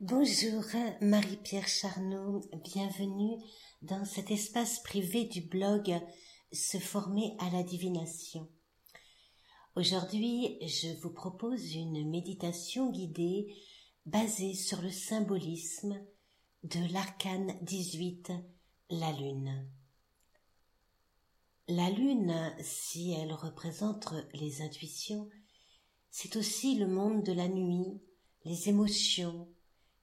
Bonjour, Marie-Pierre Charnot, bienvenue dans cet espace privé du blog Se former à la divination. Aujourd'hui, je vous propose une méditation guidée basée sur le symbolisme de l'arcane 18, la lune. La lune, si elle représente les intuitions, c'est aussi le monde de la nuit, les émotions,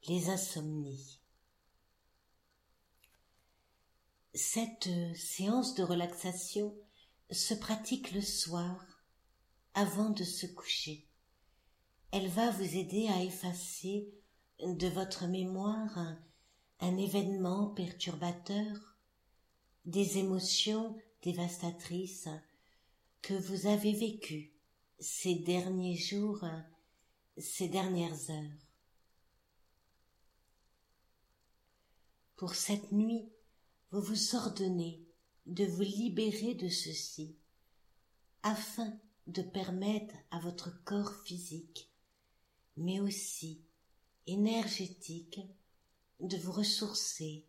les insomnies. Cette séance de relaxation se pratique le soir avant de se coucher. Elle va vous aider à effacer de votre mémoire un, un événement perturbateur, des émotions dévastatrices que vous avez vécues ces derniers jours, ces dernières heures. Pour cette nuit, vous vous ordonnez de vous libérer de ceci, afin de permettre à votre corps physique, mais aussi énergétique, de vous ressourcer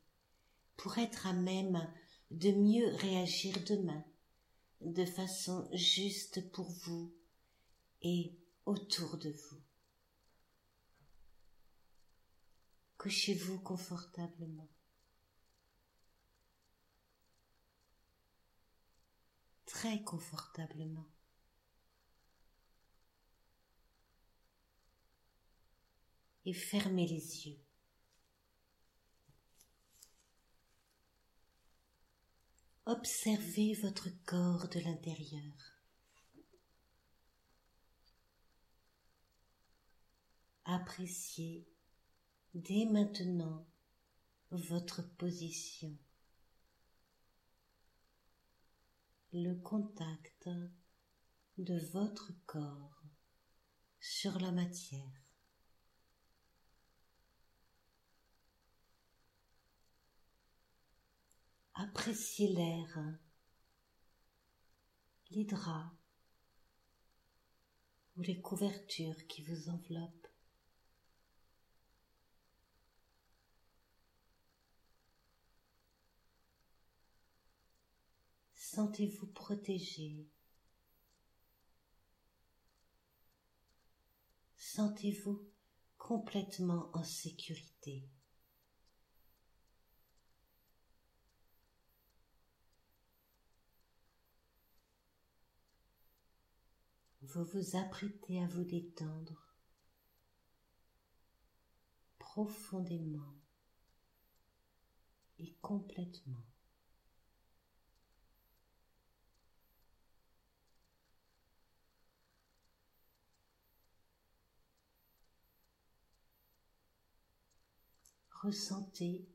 pour être à même de mieux réagir demain, de façon juste pour vous et autour de vous. Couchez-vous confortablement. Très confortablement. Et fermez les yeux. Observez votre corps de l'intérieur. Appréciez dès maintenant votre position. Le contact de votre corps sur la matière. Appréciez l'air, les draps ou les couvertures qui vous enveloppent. Sentez-vous protégé? Sentez-vous complètement en sécurité? Vous vous apprêtez à vous détendre profondément et complètement. Ressentez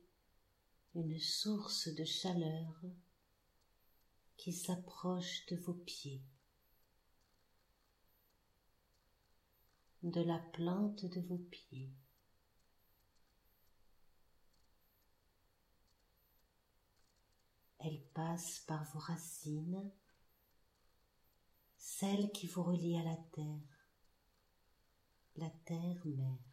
une source de chaleur qui s'approche de vos pieds, de la plante de vos pieds. Elle passe par vos racines, celle qui vous relie à la terre, la terre-mère.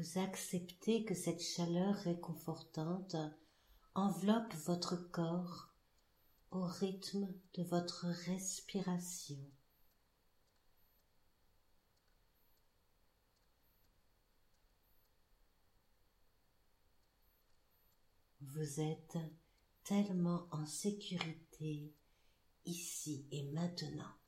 Vous acceptez que cette chaleur réconfortante enveloppe votre corps au rythme de votre respiration. Vous êtes tellement en sécurité ici et maintenant.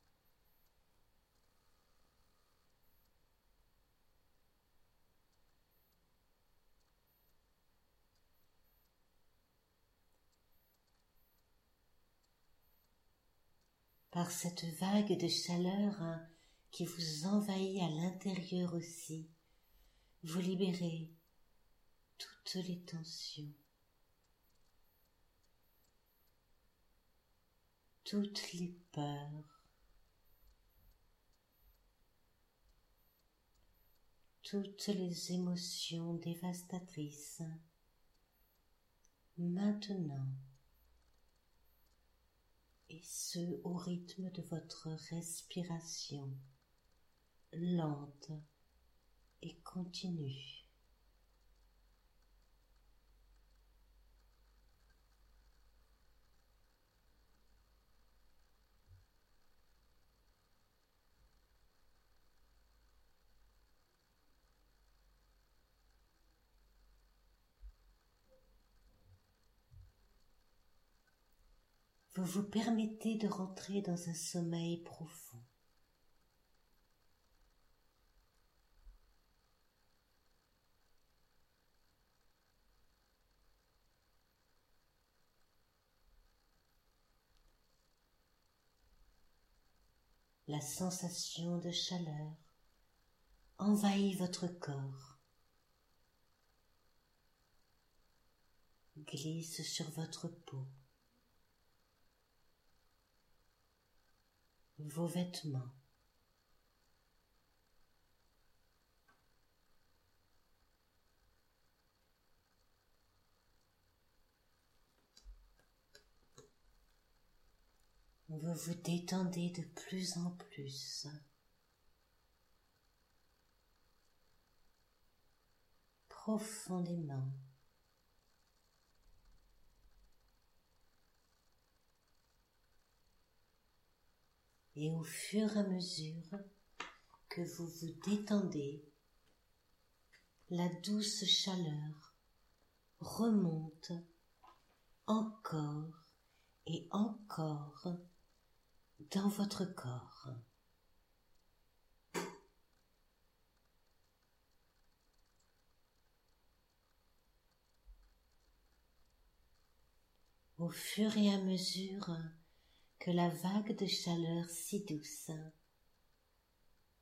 Par cette vague de chaleur hein, qui vous envahit à l'intérieur aussi. Vous libérez toutes les tensions, toutes les peurs, toutes les émotions dévastatrices. Maintenant, ce au rythme de votre respiration lente et continue. Vous permettez de rentrer dans un sommeil profond. La sensation de chaleur envahit votre corps, glisse sur votre peau. Vos vêtements. Vous vous détendez de plus en plus. Profondément. Et au fur et à mesure que vous vous détendez, la douce chaleur remonte encore et encore dans votre corps. Au fur et à mesure que la vague de chaleur si douce,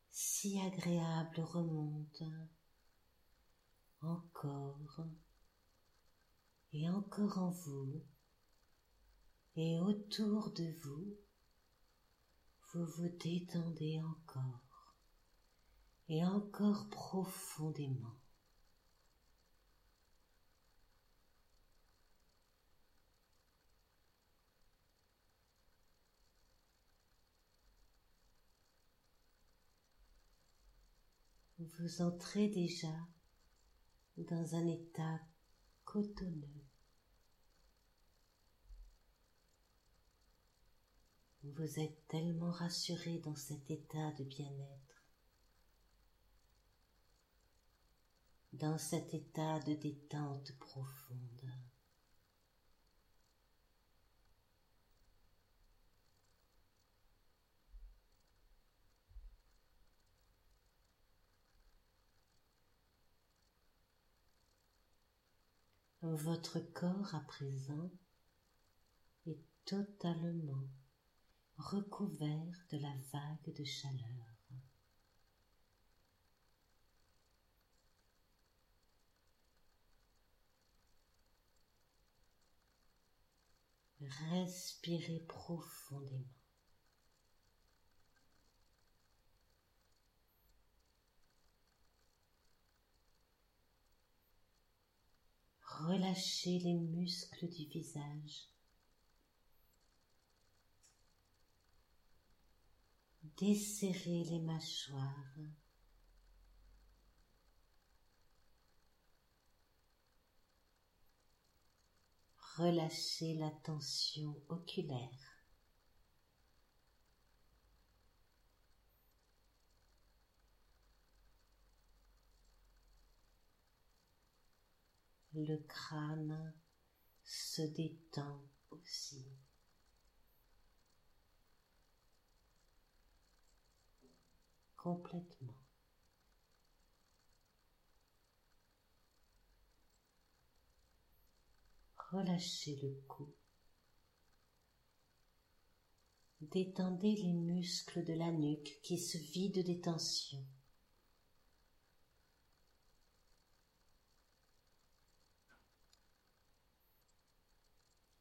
si agréable remonte encore et encore en vous et autour de vous, vous vous détendez encore et encore profondément. Vous entrez déjà dans un état cotonneux. Vous êtes tellement rassuré dans cet état de bien-être, dans cet état de détente profonde. Votre corps à présent est totalement recouvert de la vague de chaleur. Respirez profondément. Relâchez les muscles du visage. Desserrez les mâchoires. Relâchez la tension oculaire. Le crâne se détend aussi. Complètement. Relâchez le cou. Détendez les muscles de la nuque qui se vident des tensions.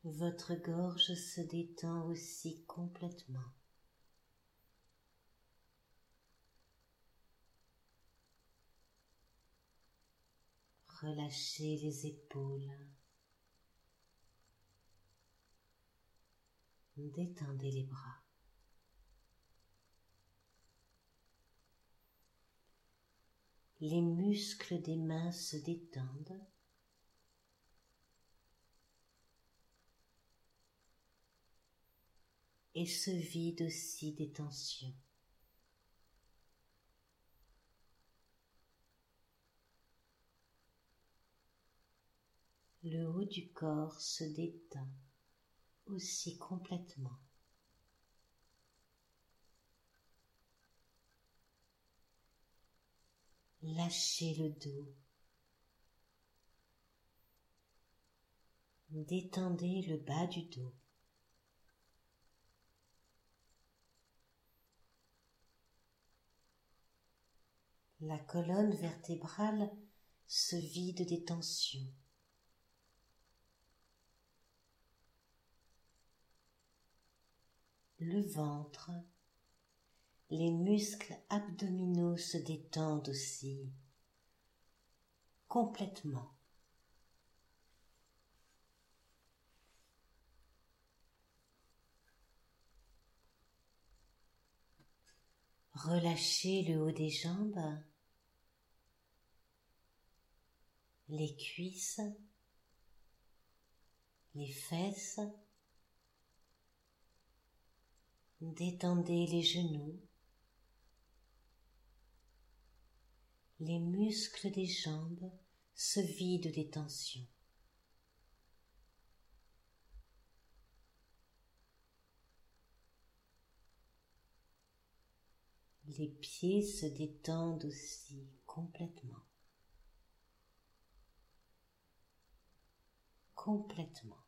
Votre gorge se détend aussi complètement. Relâchez les épaules, détendez les bras. Les muscles des mains se détendent. Et se vident aussi des tensions. Le haut du corps se détend aussi complètement. Lâchez le dos. Détendez le bas du dos. La colonne vertébrale se vide des tensions. Le ventre, les muscles abdominaux se détendent aussi complètement. Relâchez le haut des jambes, les cuisses, les fesses, détendez les genoux, les muscles des jambes se vident des tensions. Les pieds se détendent aussi complètement. Complètement.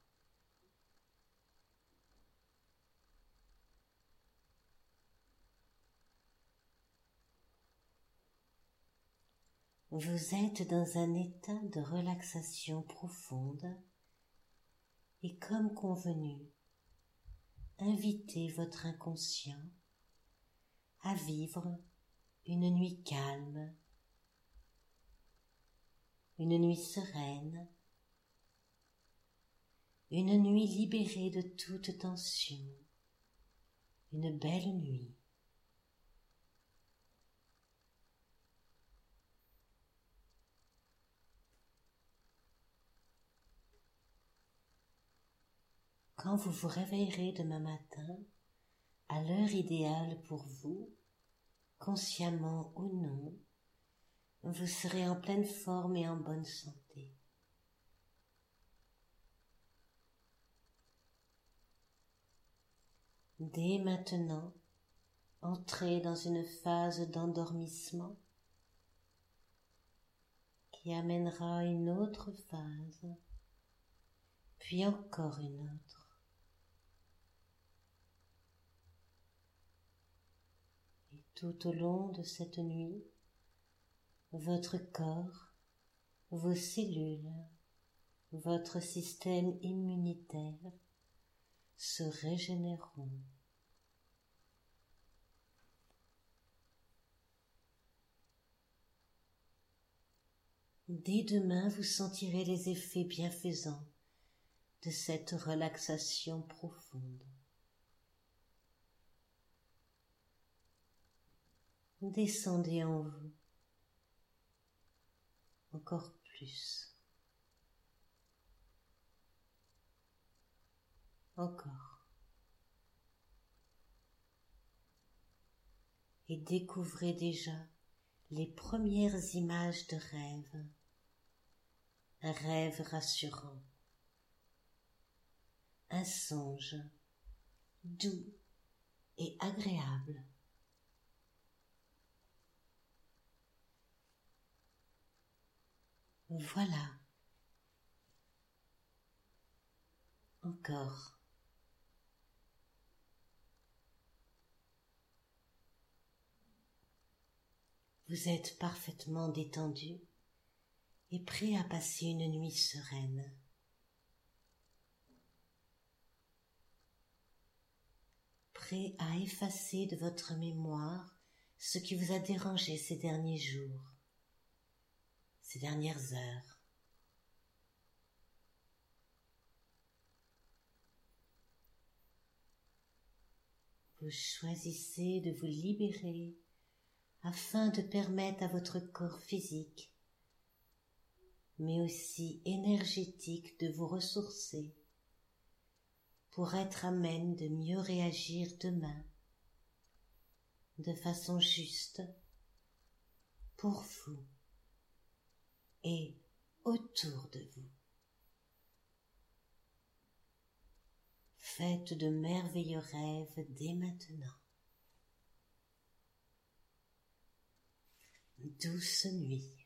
Vous êtes dans un état de relaxation profonde et comme convenu, invitez votre inconscient à vivre une nuit calme, une nuit sereine, une nuit libérée de toute tension, une belle nuit. Quand vous vous réveillerez demain matin, à l'heure idéale pour vous, consciemment ou non, vous serez en pleine forme et en bonne santé. Dès maintenant, entrez dans une phase d'endormissement qui amènera une autre phase, puis encore une autre. tout au long de cette nuit, votre corps, vos cellules, votre système immunitaire se régénéreront. Dès demain, vous sentirez les effets bienfaisants de cette relaxation profonde. descendez en vous encore plus. Encore. Et découvrez déjà les premières images de rêve. Rêve rassurant. Un songe doux et agréable. Voilà. Encore. Vous êtes parfaitement détendu et prêt à passer une nuit sereine. Prêt à effacer de votre mémoire ce qui vous a dérangé ces derniers jours ces dernières heures. vous choisissez de vous libérer afin de permettre à votre corps physique, mais aussi énergétique de vous ressourcer pour être à même de mieux réagir demain de façon juste pour vous et autour de vous. Faites de merveilleux rêves dès maintenant. Douce nuit.